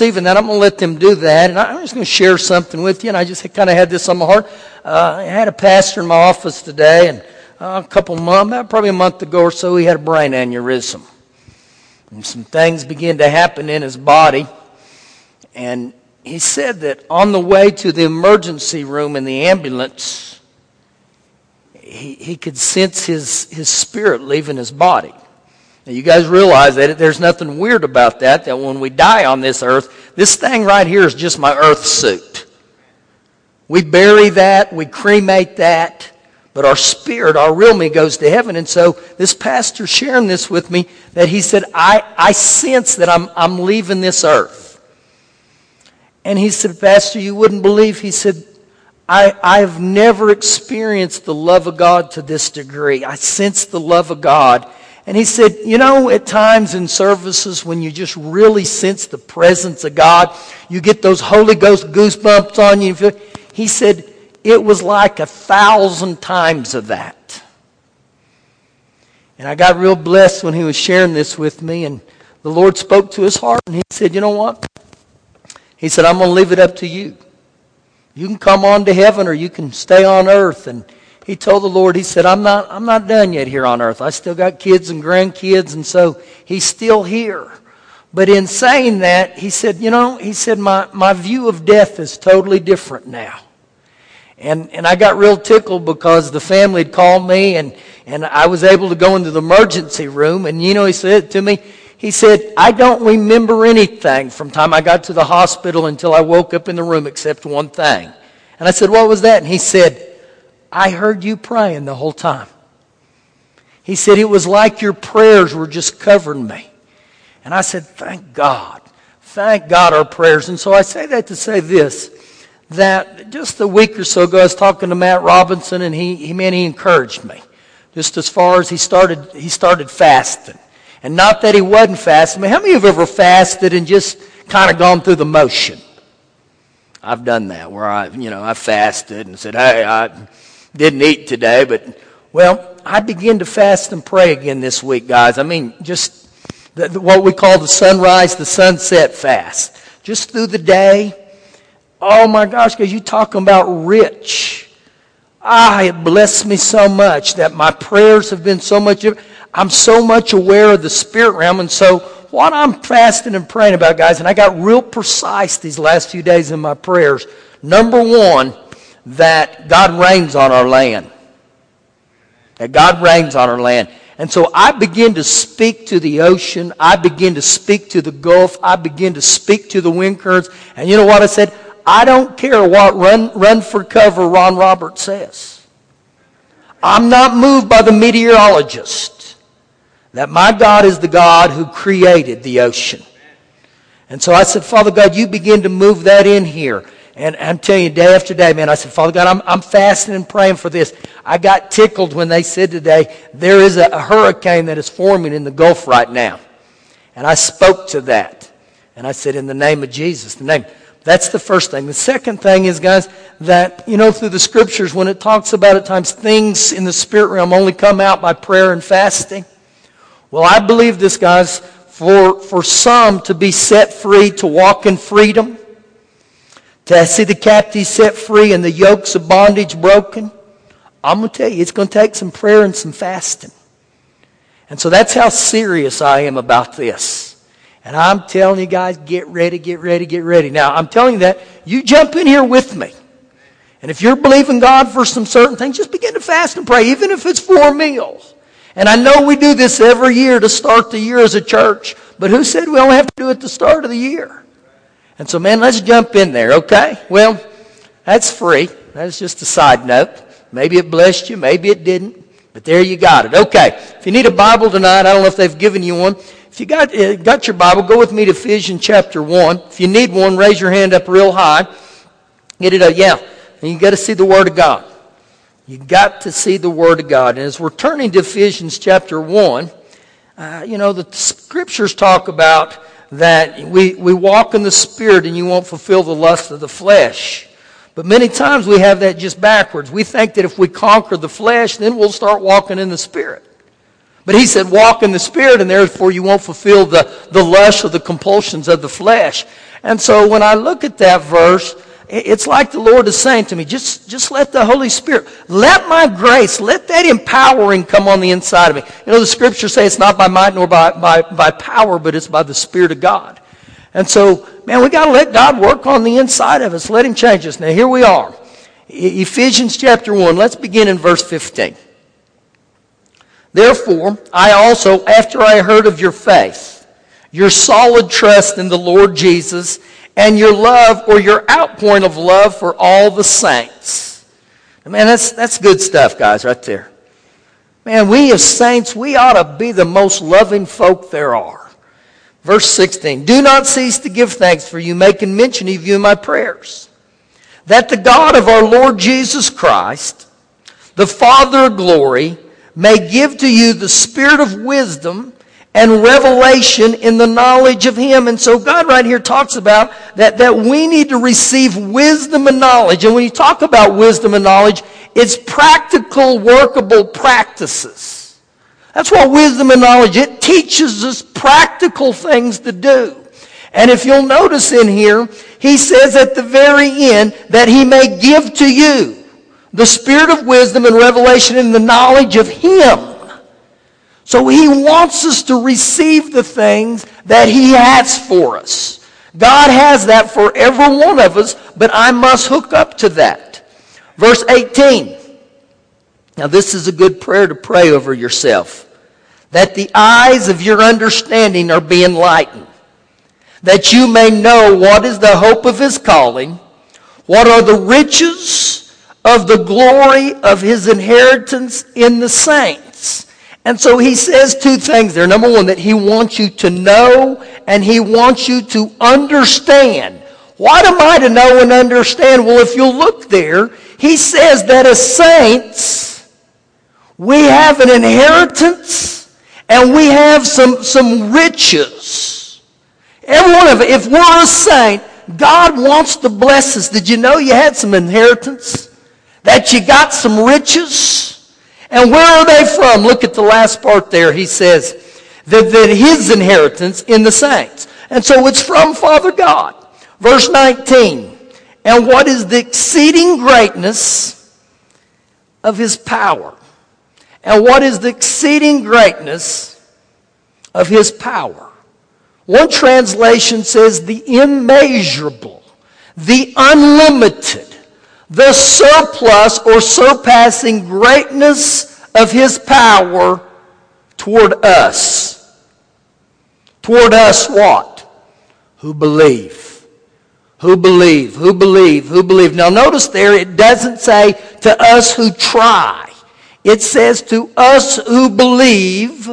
receiving that, I'm going to let them do that. And I'm just going to share something with you. And I just kind of had this on my heart. Uh, I had a pastor in my office today, and uh, a couple months, probably a month ago or so, he had a brain aneurysm. And some things began to happen in his body. And he said that on the way to the emergency room in the ambulance, he, he could sense his, his spirit leaving his body. Now, you guys realize that there's nothing weird about that, that when we die on this earth, this thing right here is just my earth suit. We bury that, we cremate that, but our spirit, our real me goes to heaven. And so this pastor sharing this with me that he said, I, I sense that I'm, I'm leaving this earth. And he said, Pastor, you wouldn't believe. He said, I, I've never experienced the love of God to this degree. I sense the love of God. And he said, You know, at times in services when you just really sense the presence of God, you get those Holy Ghost goosebumps on you. He said, It was like a thousand times of that. And I got real blessed when he was sharing this with me. And the Lord spoke to his heart and he said, You know what? He said, I'm going to leave it up to you. You can come on to heaven or you can stay on earth. And he told the Lord, he said, I'm not, I'm not done yet here on earth. I still got kids and grandkids, and so he's still here. But in saying that, he said, you know, he said, my, my view of death is totally different now. And, and I got real tickled because the family had called me and, and I was able to go into the emergency room. And you know, he said to me, he said, I don't remember anything from time I got to the hospital until I woke up in the room except one thing. And I said, What was that? And he said, I heard you praying the whole time. He said, It was like your prayers were just covering me. And I said, Thank God. Thank God our prayers. And so I say that to say this that just a week or so ago, I was talking to Matt Robinson, and he, he man, he encouraged me. Just as far as he started, he started fasting. And not that he wasn't fasting. I mean, how many of you have ever fasted and just kind of gone through the motion? I've done that where I, you know, I fasted and said, hey, I didn't eat today, but, well, I began to fast and pray again this week, guys. I mean, just the, the, what we call the sunrise, the sunset fast. Just through the day. Oh my gosh, because you talking about rich. Ah, it blessed me so much that my prayers have been so much. I'm so much aware of the spirit realm. And so, what I'm fasting and praying about, guys, and I got real precise these last few days in my prayers. Number one, that God rains on our land. That God rains on our land. And so I begin to speak to the ocean. I begin to speak to the Gulf. I begin to speak to the wind currents. And you know what I said? I don't care what run, run for cover Ron Roberts says. I'm not moved by the meteorologist that my God is the God who created the ocean. And so I said, Father God, you begin to move that in here. And I'm telling you, day after day, man, I said, Father God, I'm, I'm fasting and praying for this. I got tickled when they said today, there is a, a hurricane that is forming in the Gulf right now. And I spoke to that. And I said, in the name of Jesus, the name. That's the first thing. The second thing is, guys, that, you know, through the scriptures, when it talks about at times things in the spirit realm only come out by prayer and fasting. Well, I believe this, guys, for, for some to be set free, to walk in freedom, to see the captives set free and the yokes of bondage broken. I'm going to tell you, it's going to take some prayer and some fasting. And so that's how serious I am about this. And I'm telling you guys, get ready, get ready, get ready. Now, I'm telling you that. You jump in here with me. And if you're believing God for some certain things, just begin to fast and pray, even if it's four meals. And I know we do this every year to start the year as a church, but who said we only have to do it at the start of the year? And so, man, let's jump in there, okay? Well, that's free. That's just a side note. Maybe it blessed you, maybe it didn't, but there you got it. Okay, if you need a Bible tonight, I don't know if they've given you one. If you got, uh, got your Bible, go with me to Ephesians chapter 1. If you need one, raise your hand up real high. Get it up, yeah. And you got to see the Word of God. You got to see the Word of God. And as we're turning to Ephesians chapter 1, uh, you know, the scriptures talk about that we, we walk in the Spirit and you won't fulfill the lust of the flesh. But many times we have that just backwards. We think that if we conquer the flesh, then we'll start walking in the Spirit. But he said, walk in the Spirit, and therefore you won't fulfill the, the lust or the compulsions of the flesh. And so when I look at that verse, it's like the Lord is saying to me, just, just let the Holy Spirit, let my grace, let that empowering come on the inside of me. You know, the scriptures say it's not by might nor by, by, by power, but it's by the Spirit of God. And so, man, we got to let God work on the inside of us. Let Him change us. Now, here we are. Ephesians chapter 1. Let's begin in verse 15. Therefore, I also, after I heard of your faith, your solid trust in the Lord Jesus, and your love or your outpouring of love for all the saints. Man, that's, that's good stuff, guys, right there. Man, we as saints, we ought to be the most loving folk there are. Verse 16 Do not cease to give thanks for you, making mention of you in my prayers, that the God of our Lord Jesus Christ, the Father of glory, may give to you the spirit of wisdom and revelation in the knowledge of Him. And so God right here talks about that, that we need to receive wisdom and knowledge. And when you talk about wisdom and knowledge, it's practical, workable practices. That's what wisdom and knowledge, it teaches us practical things to do. And if you'll notice in here, he says at the very end that he may give to you the spirit of wisdom and revelation in the knowledge of him. So he wants us to receive the things that he has for us. God has that for every one of us, but I must hook up to that. Verse 18. Now, this is a good prayer to pray over yourself. That the eyes of your understanding are being enlightened. That you may know what is the hope of his calling, what are the riches of the glory of his inheritance in the saints and so he says two things there. Number one, that he wants you to know and he wants you to understand. What am I to know and understand? Well, if you look there, he says that as saints, we have an inheritance and we have some, some riches. Every one of it. If we're a saint, God wants to bless us. Did you know you had some inheritance? That you got some riches? And where are they from? Look at the last part there. He says that, that his inheritance in the saints. And so it's from Father God. Verse 19. And what is the exceeding greatness of his power? And what is the exceeding greatness of his power? One translation says the immeasurable, the unlimited, the surplus or surpassing greatness of his power toward us. Toward us what? Who believe. Who believe, who believe, who believe. Now notice there, it doesn't say to us who try. It says to us who believe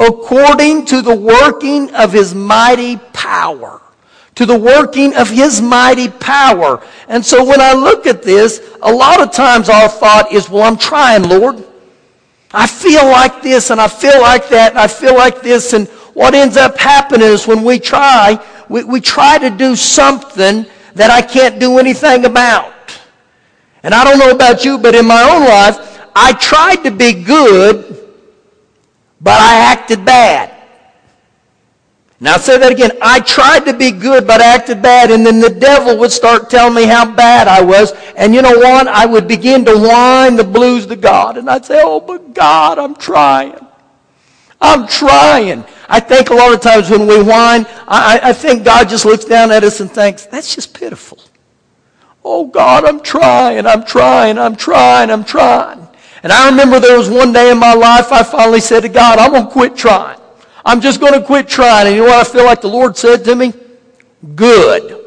according to the working of his mighty power to the working of his mighty power. And so when I look at this, a lot of times our thought is, well, I'm trying, Lord. I feel like this and I feel like that and I feel like this. And what ends up happening is when we try, we, we try to do something that I can't do anything about. And I don't know about you, but in my own life, I tried to be good, but I acted bad. Now, I'll say that again. I tried to be good, but acted bad, and then the devil would start telling me how bad I was. And you know what? I would begin to whine the blues to God, and I'd say, Oh, but God, I'm trying. I'm trying. I think a lot of times when we whine, I, I think God just looks down at us and thinks, That's just pitiful. Oh, God, I'm trying, I'm trying, I'm trying, I'm trying. And I remember there was one day in my life I finally said to God, I'm going to quit trying. I'm just going to quit trying. And you know what I feel like the Lord said to me? Good.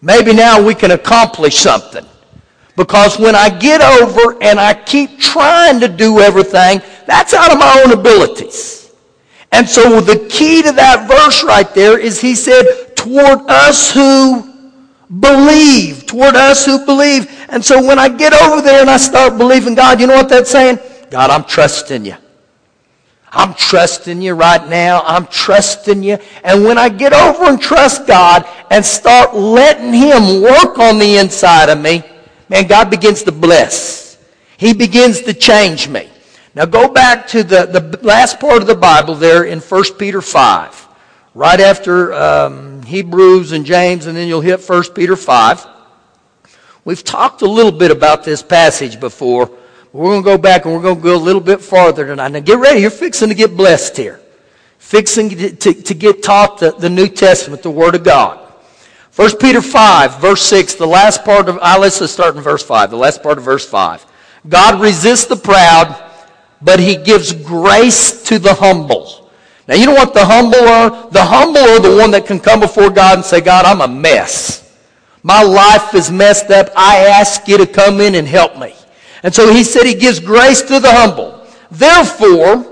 Maybe now we can accomplish something. Because when I get over and I keep trying to do everything, that's out of my own abilities. And so the key to that verse right there is he said, toward us who believe, toward us who believe. And so when I get over there and I start believing God, you know what that's saying? God, I'm trusting you. I'm trusting you right now. I'm trusting you. And when I get over and trust God and start letting Him work on the inside of me, man, God begins to bless. He begins to change me. Now go back to the, the last part of the Bible there in 1 Peter 5. Right after um, Hebrews and James, and then you'll hit 1 Peter 5. We've talked a little bit about this passage before. We're going to go back and we're going to go a little bit farther tonight. Now get ready. You're fixing to get blessed here. Fixing to, to, to get taught the, the New Testament, the Word of God. 1 Peter 5, verse 6, the last part of, ah, let's start in verse 5, the last part of verse 5. God resists the proud, but he gives grace to the humble. Now, you know what the humble are? The humble are the one that can come before God and say, God, I'm a mess. My life is messed up. I ask you to come in and help me. And so he said he gives grace to the humble. Therefore,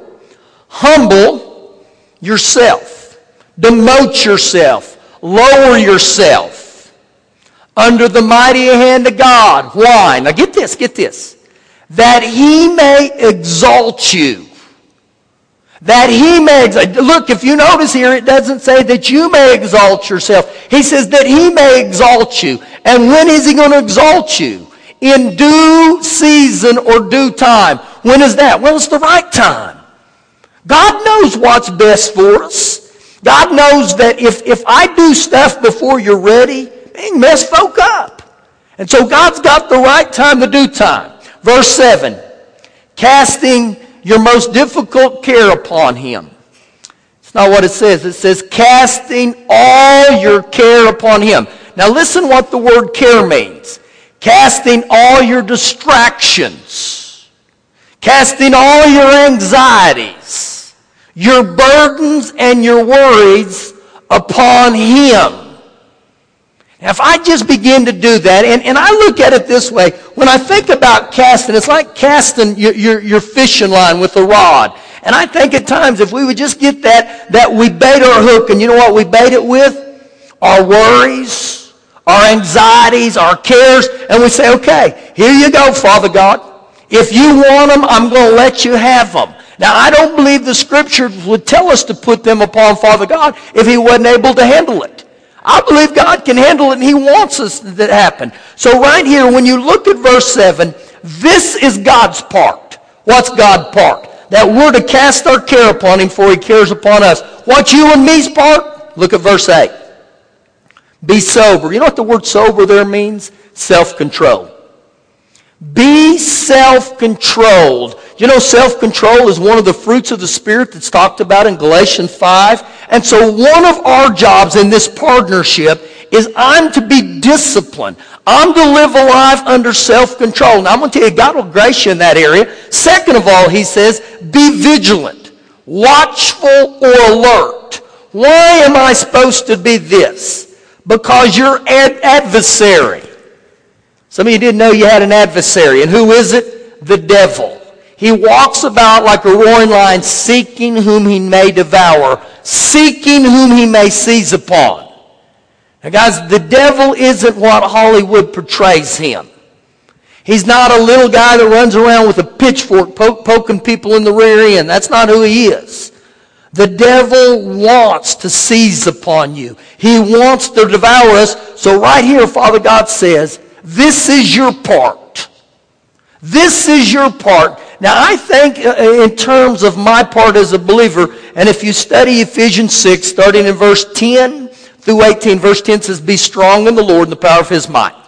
humble yourself. Demote yourself. Lower yourself under the mighty hand of God. Why? Now get this, get this. That he may exalt you that he may look if you notice here it doesn't say that you may exalt yourself he says that he may exalt you and when is he going to exalt you in due season or due time when is that well it's the right time god knows what's best for us god knows that if, if i do stuff before you're ready man mess folk up and so god's got the right time the due time verse 7 casting your most difficult care upon him. It's not what it says. It says, casting all your care upon him. Now listen what the word care means. Casting all your distractions. Casting all your anxieties, your burdens and your worries upon him. If I just begin to do that, and, and I look at it this way, when I think about casting, it's like casting your, your, your fishing line with a rod. And I think at times if we would just get that, that we bait our hook, and you know what we bait it with? Our worries, our anxieties, our cares, and we say, okay, here you go, Father God. If you want them, I'm going to let you have them. Now, I don't believe the scripture would tell us to put them upon Father God if he wasn't able to handle it. I believe God can handle it and He wants us to happen. So right here, when you look at verse 7, this is God's part. What's God's part? That we're to cast our care upon Him for He cares upon us. What's you and me's part? Look at verse 8. Be sober. You know what the word sober there means? Self-control. Be self-controlled. You know, self-control is one of the fruits of the Spirit that's talked about in Galatians 5. And so one of our jobs in this partnership is I'm to be disciplined. I'm to live a life under self-control. Now I'm going to tell you, God will grace you in that area. Second of all, he says, be vigilant, watchful or alert. Why am I supposed to be this? Because your ad- adversary some of you didn't know you had an adversary. And who is it? The devil. He walks about like a roaring lion, seeking whom he may devour, seeking whom he may seize upon. Now, guys, the devil isn't what Hollywood portrays him. He's not a little guy that runs around with a pitchfork poke, poking people in the rear end. That's not who he is. The devil wants to seize upon you. He wants to devour us. So right here, Father God says, this is your part. This is your part. Now, I think uh, in terms of my part as a believer, and if you study Ephesians 6, starting in verse 10 through 18, verse 10 says, Be strong in the Lord and the power of his might.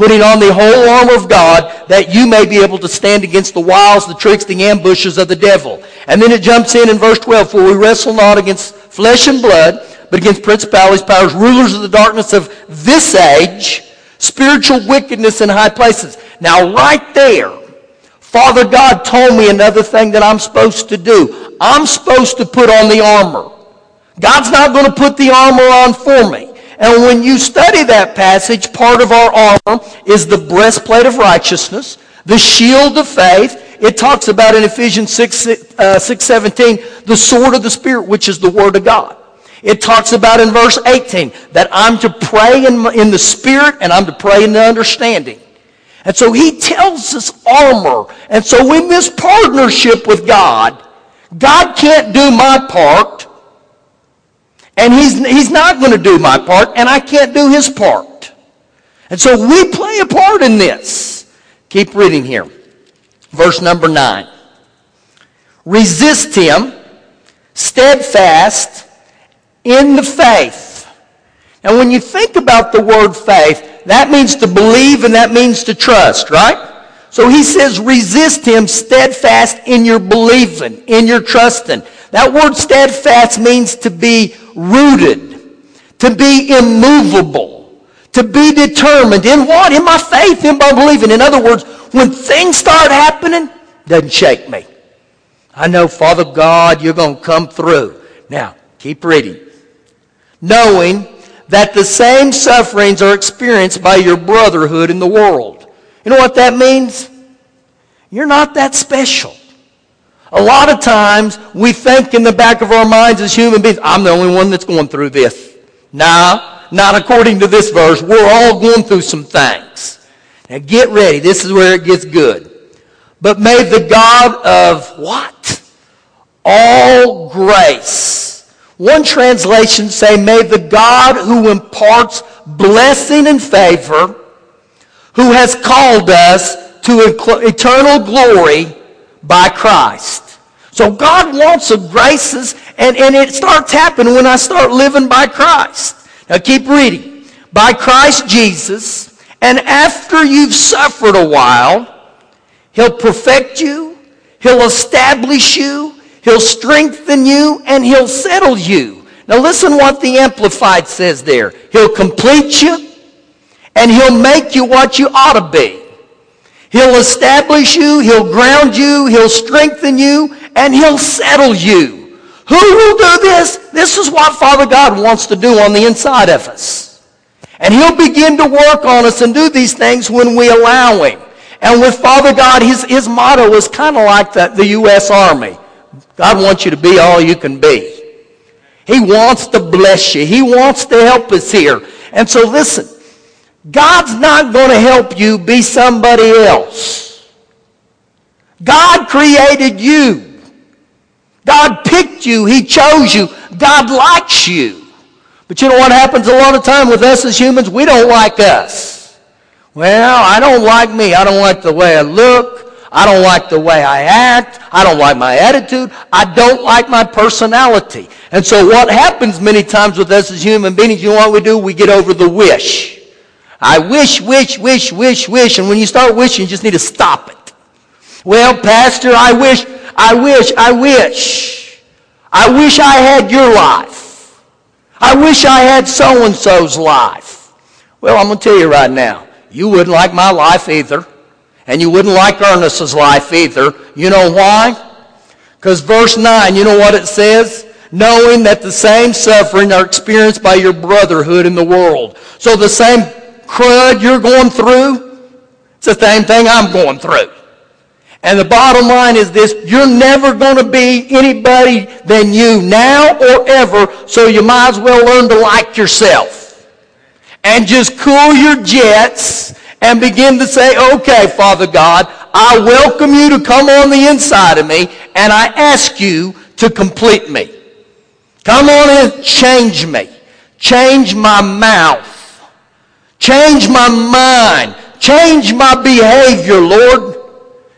Putting on the whole armor of God that you may be able to stand against the wiles, the tricks, the ambushes of the devil. And then it jumps in in verse 12, For we wrestle not against flesh and blood, but against principalities, powers, rulers of the darkness of this age, spiritual wickedness in high places. Now, right there, Father God told me another thing that I'm supposed to do. I'm supposed to put on the armor. God's not going to put the armor on for me. And when you study that passage, part of our armor is the breastplate of righteousness, the shield of faith. It talks about in Ephesians 6, uh, 6 17, the sword of the Spirit, which is the Word of God. It talks about in verse 18 that I'm to pray in, in the Spirit and I'm to pray in the understanding. And so he tells us armor. And so in this partnership with God, God can't do my part. And he's, he's not going to do my part. And I can't do his part. And so we play a part in this. Keep reading here. Verse number 9. resist him, steadfast in the faith. Now, when you think about the word faith, that means to believe and that means to trust, right? So he says, resist him steadfast in your believing, in your trusting. That word steadfast means to be rooted, to be immovable, to be determined. In what? In my faith, in my believing. In other words, when things start happening, doesn't shake me. I know, Father God, you're going to come through. Now, keep reading. Knowing that the same sufferings are experienced by your brotherhood in the world. You know what that means? You're not that special. A lot of times we think in the back of our minds as human beings, I'm the only one that's going through this. Nah, not according to this verse. We're all going through some things. Now get ready. This is where it gets good. But may the God of what? All grace. One translation say, may the God who imparts blessing and favor who has called us to eternal glory by Christ. So God wants of graces, and, and it starts happening when I start living by Christ. Now keep reading. By Christ Jesus, and after you've suffered a while, He'll perfect you, He'll establish you, He'll strengthen you, and He'll settle you. Now listen what the Amplified says there. He'll complete you, and he'll make you what you ought to be. He'll establish you, he'll ground you, he'll strengthen you, and he'll settle you. Who will do this? This is what Father God wants to do on the inside of us. And he'll begin to work on us and do these things when we allow him. And with Father God, his, his motto is kind of like the, the U.S. Army. God wants you to be all you can be. He wants to bless you. He wants to help us here. And so listen, God's not going to help you be somebody else. God created you. God picked you. He chose you. God likes you. But you know what happens a lot of time with us as humans? We don't like us. Well, I don't like me. I don't like the way I look. I don't like the way I act. I don't like my attitude. I don't like my personality. And so what happens many times with us as human beings, you know what we do? We get over the wish. I wish, wish, wish, wish, wish. And when you start wishing, you just need to stop it. Well, Pastor, I wish, I wish, I wish. I wish I had your life. I wish I had so and so's life. Well, I'm going to tell you right now, you wouldn't like my life either. And you wouldn't like Ernest's life either. You know why? Because verse 9, you know what it says? Knowing that the same suffering are experienced by your brotherhood in the world. So the same crud you're going through, it's the same thing I'm going through. And the bottom line is this, you're never going to be anybody than you now or ever, so you might as well learn to like yourself. And just cool your jets and begin to say, okay, Father God, I welcome you to come on the inside of me, and I ask you to complete me. Come on and change me. Change my mouth. Change my mind. Change my behavior, Lord.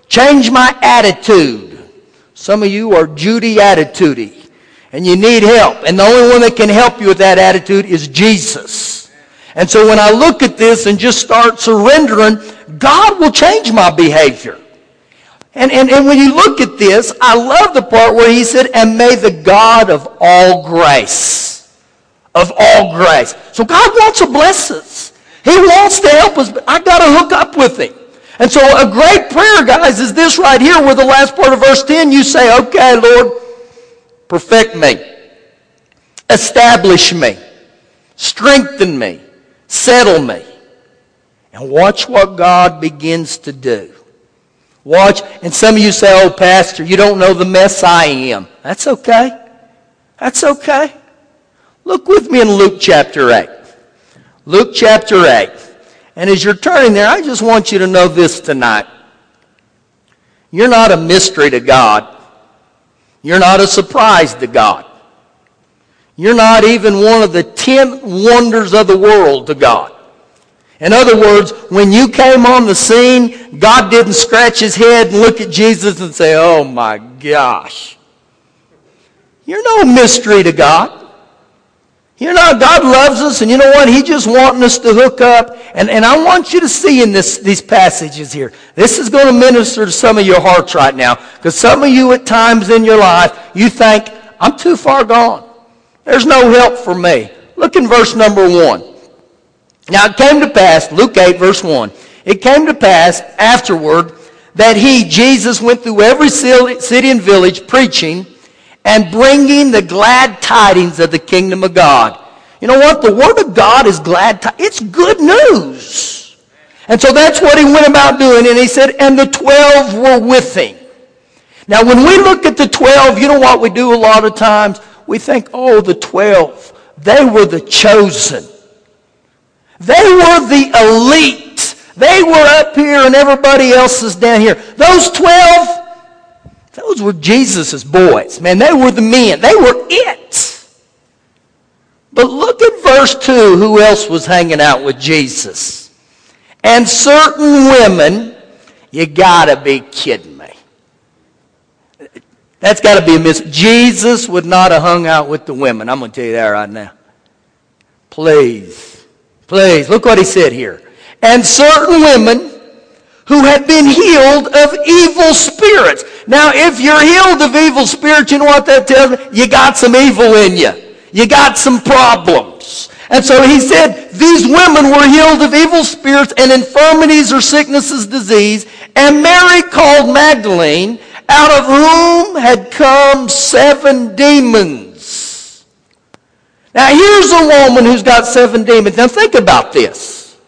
Change my attitude. Some of you are Judy attitudey and you need help. And the only one that can help you with that attitude is Jesus. And so when I look at this and just start surrendering, God will change my behavior. And, and, and when you look at this, I love the part where he said, and may the God of all grace, of all grace. So God wants to bless us. He wants to help us, but I got to hook up with him. And so a great prayer, guys, is this right here where the last part of verse 10, you say, okay, Lord, perfect me, establish me, strengthen me, settle me. And watch what God begins to do. Watch, and some of you say, oh, Pastor, you don't know the mess I am. That's okay. That's okay. Look with me in Luke chapter 8. Luke chapter 8. And as you're turning there, I just want you to know this tonight. You're not a mystery to God. You're not a surprise to God. You're not even one of the ten wonders of the world to God. In other words, when you came on the scene, God didn't scratch his head and look at Jesus and say, Oh my gosh. You're no mystery to God. You know, God loves us, and you know what? He just wanting us to hook up. And, and I want you to see in this, these passages here. This is going to minister to some of your hearts right now. Because some of you at times in your life, you think, I'm too far gone. There's no help for me. Look in verse number one. Now it came to pass, Luke 8, verse 1. It came to pass afterward that he, Jesus, went through every city and village preaching and bringing the glad tidings of the kingdom of God. You know what? The Word of God is glad. tidings. it's good news. And so that's what he went about doing. And he said, and the twelve were with him. Now, when we look at the twelve, you know what we do a lot of times? We think, oh, the twelve. They were the chosen. They were the elite. They were up here and everybody else is down here. Those twelve, those were Jesus' boys. Man, they were the men. They were it. But look at verse 2. Who else was hanging out with Jesus? And certain women, you gotta be kidding me. That's gotta be a miss. Jesus would not have hung out with the women. I'm gonna tell you that right now. Please. Please. Look what he said here. And certain women who had been healed of evil spirits. Now, if you're healed of evil spirits, you know what that tells me? You got some evil in you. You got some problems. And so he said, these women were healed of evil spirits and infirmities or sicknesses, disease. And Mary called Magdalene, out of whom had come seven demons. Now here's a woman who's got seven demons. Now think about this.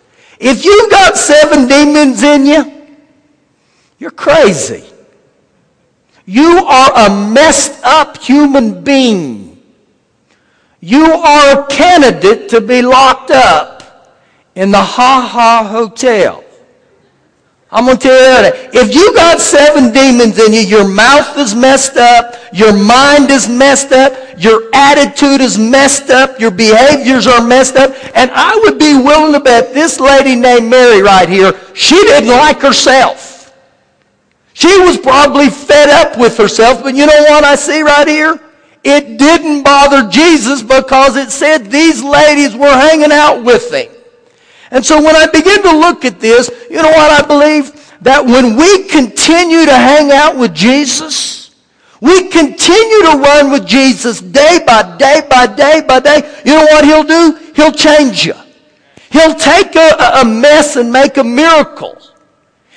If you've got seven demons in you, you're crazy. You are a messed up human being. You are a candidate to be locked up in the Ha Ha Hotel. I'm going to tell you that. If you got seven demons in you, your mouth is messed up, your mind is messed up, your attitude is messed up, your behaviors are messed up, and I would be willing to bet this lady named Mary right here, she didn't like herself. She was probably fed up with herself, but you know what I see right here? It didn't bother Jesus because it said these ladies were hanging out with him. And so when I begin to look at this, you know what I believe? That when we continue to hang out with Jesus, we continue to run with Jesus day by day by day by day, you know what he'll do? He'll change you. He'll take a, a mess and make a miracle.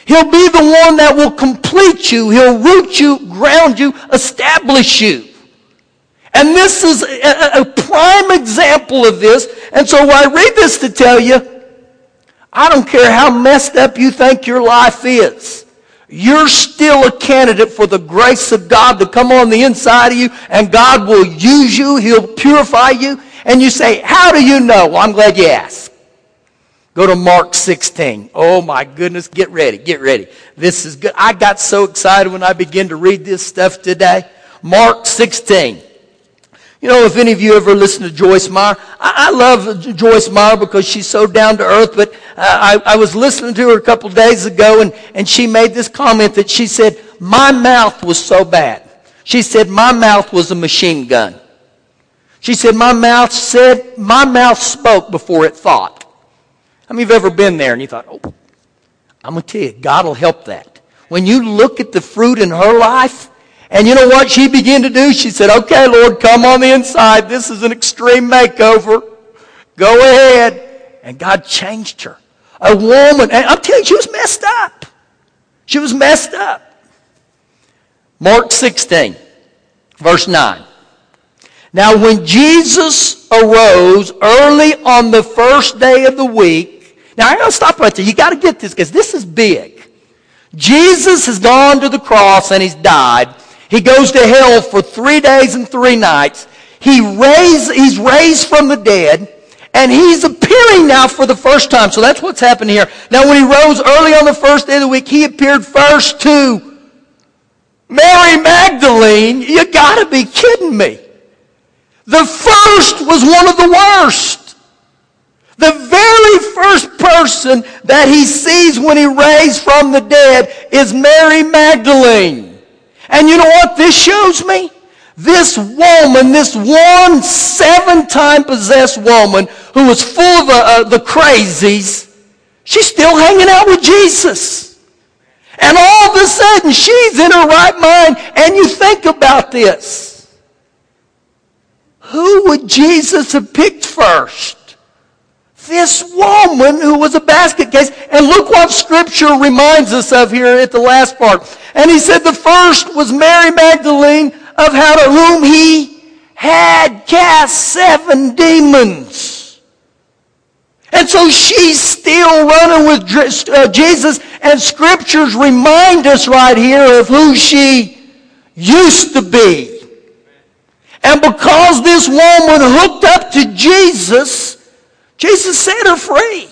He'll be the one that will complete you. He'll root you, ground you, establish you. And this is a, a prime example of this. And so I read this to tell you, I don't care how messed up you think your life is. You're still a candidate for the grace of God to come on the inside of you, and God will use you. He'll purify you. And you say, How do you know? Well, I'm glad you asked. Go to Mark 16. Oh my goodness, get ready, get ready. This is good. I got so excited when I began to read this stuff today. Mark 16. You know, if any of you ever listen to Joyce Meyer, I, I love Joyce Meyer because she's so down to earth, but uh, I, I was listening to her a couple days ago and, and she made this comment that she said, my mouth was so bad. She said, my mouth was a machine gun. She said, my mouth said, my mouth spoke before it thought. How many of you have ever been there and you thought, oh, I'm going to tell you, God will help that. When you look at the fruit in her life, and you know what she began to do? She said, okay, Lord, come on the inside. This is an extreme makeover. Go ahead. And God changed her. A woman, and I'm telling you, she was messed up. She was messed up. Mark 16, verse 9. Now, when Jesus arose early on the first day of the week, now I gotta stop right there. You gotta get this because this is big. Jesus has gone to the cross and he's died. He goes to hell for three days and three nights. He raised, he's raised from the dead. And he's appearing now for the first time. So that's what's happened here. Now when he rose early on the first day of the week, he appeared first to Mary Magdalene. You gotta be kidding me. The first was one of the worst. The very first person that he sees when he raised from the dead is Mary Magdalene. And you know what this shows me? This woman, this one seven-time possessed woman who was full of uh, the crazies, she's still hanging out with Jesus. And all of a sudden, she's in her right mind. And you think about this. Who would Jesus have picked first? This woman who was a basket case. And look what Scripture reminds us of here at the last part. And he said the first was Mary Magdalene of how to whom he had cast seven demons. And so she's still running with uh, Jesus, and scriptures remind us right here of who she used to be. And because this woman hooked up to Jesus, Jesus set her free.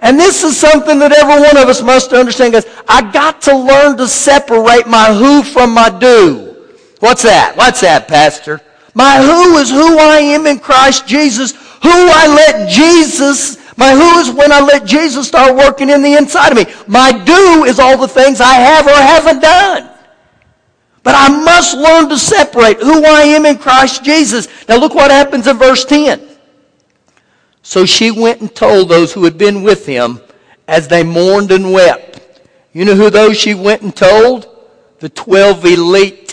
And this is something that every one of us must understand, guys. I got to learn to separate my who from my do. What's that? What's that, Pastor? My who is who I am in Christ Jesus. Who I let Jesus, my who is when I let Jesus start working in the inside of me. My do is all the things I have or haven't done. But I must learn to separate who I am in Christ Jesus. Now look what happens in verse 10. So she went and told those who had been with him as they mourned and wept. You know who those she went and told? The 12 elite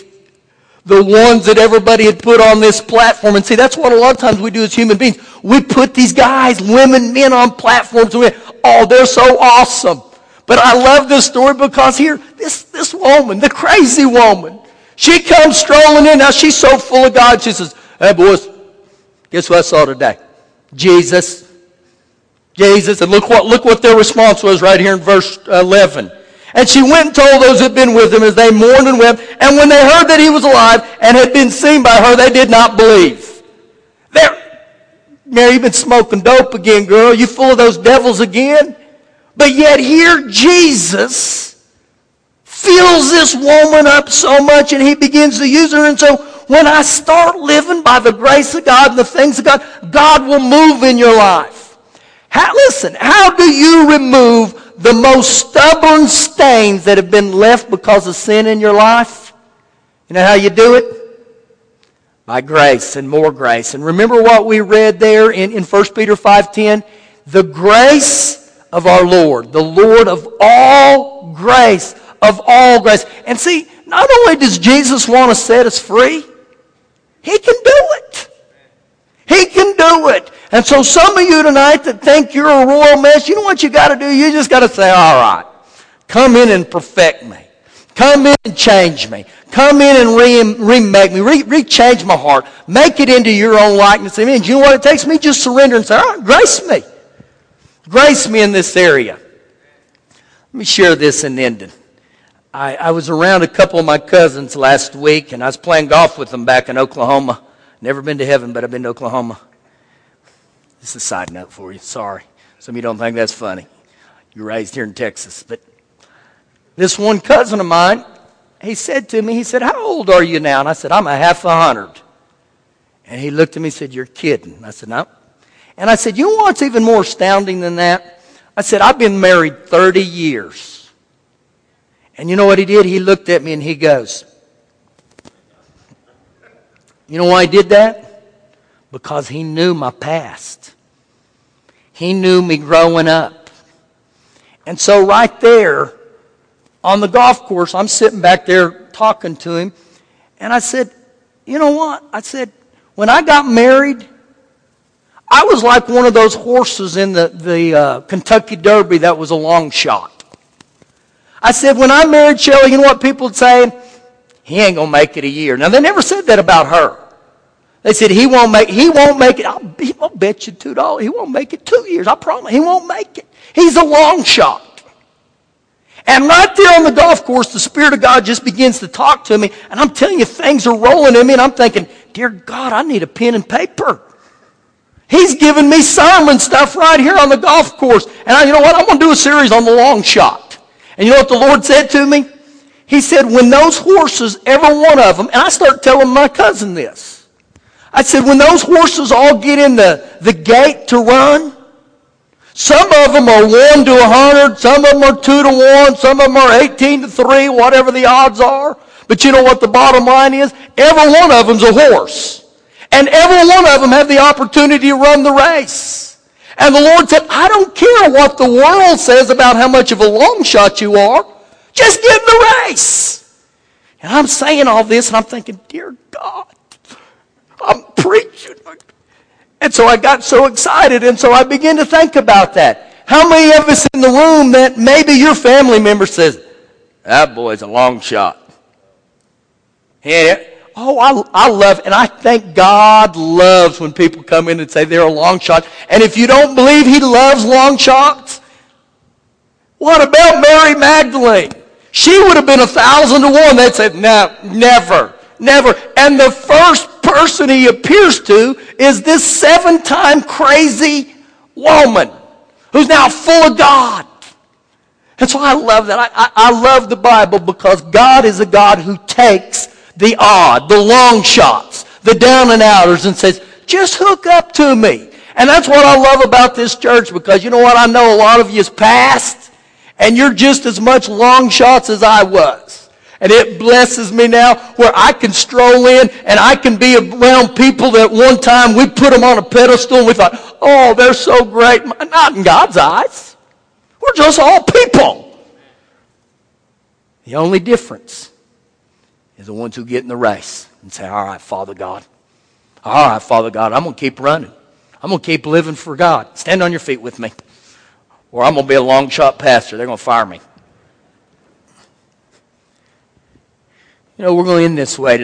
the ones that everybody had put on this platform. And see, that's what a lot of times we do as human beings. We put these guys, women, men on platforms. And we, oh, they're so awesome. But I love this story because here, this, this woman, the crazy woman, she comes strolling in. Now she's so full of God. She says, hey boys, guess what I saw today? Jesus. Jesus. And look what, look what their response was right here in verse uh, 11. And she went and told those who had been with him as they mourned and wept. And when they heard that he was alive and had been seen by her, they did not believe. There, Mary, you've been smoking dope again, girl. You full of those devils again? But yet here Jesus fills this woman up so much and he begins to use her. And so when I start living by the grace of God and the things of God, God will move in your life. How, listen, how do you remove the most stubborn stains that have been left because of sin in your life, you know how you do it? By grace and more grace. And remember what we read there in, in 1 Peter 5.10? The grace of our Lord, the Lord of all grace, of all grace. And see, not only does Jesus want to set us free, He can do it. He can do it. And so some of you tonight that think you're a royal mess, you know what you got to do? You just got to say, all right, come in and perfect me. Come in and change me. Come in and re- remake me. Re- rechange my heart. Make it into your own likeness. I mean, you know what it takes me? Just surrender and say, all right, grace me. Grace me in this area. Let me share this in ending. I, I was around a couple of my cousins last week, and I was playing golf with them back in Oklahoma. Never been to heaven, but I've been to Oklahoma. This is a side note for you. Sorry. Some of you don't think that's funny. You're raised here in Texas. But this one cousin of mine, he said to me, he said, How old are you now? And I said, I'm a half a hundred. And he looked at me and said, You're kidding. I said, No. And I said, You know what's even more astounding than that? I said, I've been married 30 years. And you know what he did? He looked at me and he goes, You know why he did that? Because he knew my past. He knew me growing up. And so, right there on the golf course, I'm sitting back there talking to him. And I said, You know what? I said, When I got married, I was like one of those horses in the, the uh, Kentucky Derby that was a long shot. I said, When I married Shelley, you know what people would say? He ain't going to make it a year. Now, they never said that about her. They said he won't make he won't make it. I'll, I'll bet you two dollars he won't make it two years. I promise he won't make it. He's a long shot. And right there on the golf course, the Spirit of God just begins to talk to me, and I'm telling you, things are rolling in me, and I'm thinking, dear God, I need a pen and paper. He's giving me sermon stuff right here on the golf course. And I, you know what? I'm going to do a series on the long shot. And you know what the Lord said to me? He said, when those horses, every one of them, and I start telling my cousin this. I said, when those horses all get in the, the gate to run, some of them are 1 to 100, some of them are 2 to 1, some of them are 18 to 3, whatever the odds are. But you know what the bottom line is? Every one of them's a horse. And every one of them have the opportunity to run the race. And the Lord said, I don't care what the world says about how much of a long shot you are. Just get in the race. And I'm saying all this and I'm thinking, dear God, I'm preaching. And so I got so excited and so I began to think about that. How many of us in the room that maybe your family member says, that boy's a long shot. Oh, I, I love, and I thank God loves when people come in and say they're a long shot. And if you don't believe He loves long shots, what about Mary Magdalene? She would have been a thousand to one. They'd say, no, never, never. And the first person he appears to is this seven time crazy woman who's now full of God. And so I love that. I, I, I, love the Bible because God is a God who takes the odd, the long shots, the down and outers and says, just hook up to me. And that's what I love about this church because you know what? I know a lot of you is past and you're just as much long shots as I was. And it blesses me now where I can stroll in and I can be around people that one time we put them on a pedestal and we thought, oh, they're so great. Not in God's eyes. We're just all people. The only difference is the ones who get in the race and say, all right, Father God. All right, Father God, I'm going to keep running. I'm going to keep living for God. Stand on your feet with me. Or I'm going to be a long shot pastor. They're going to fire me. You know, we're going in this way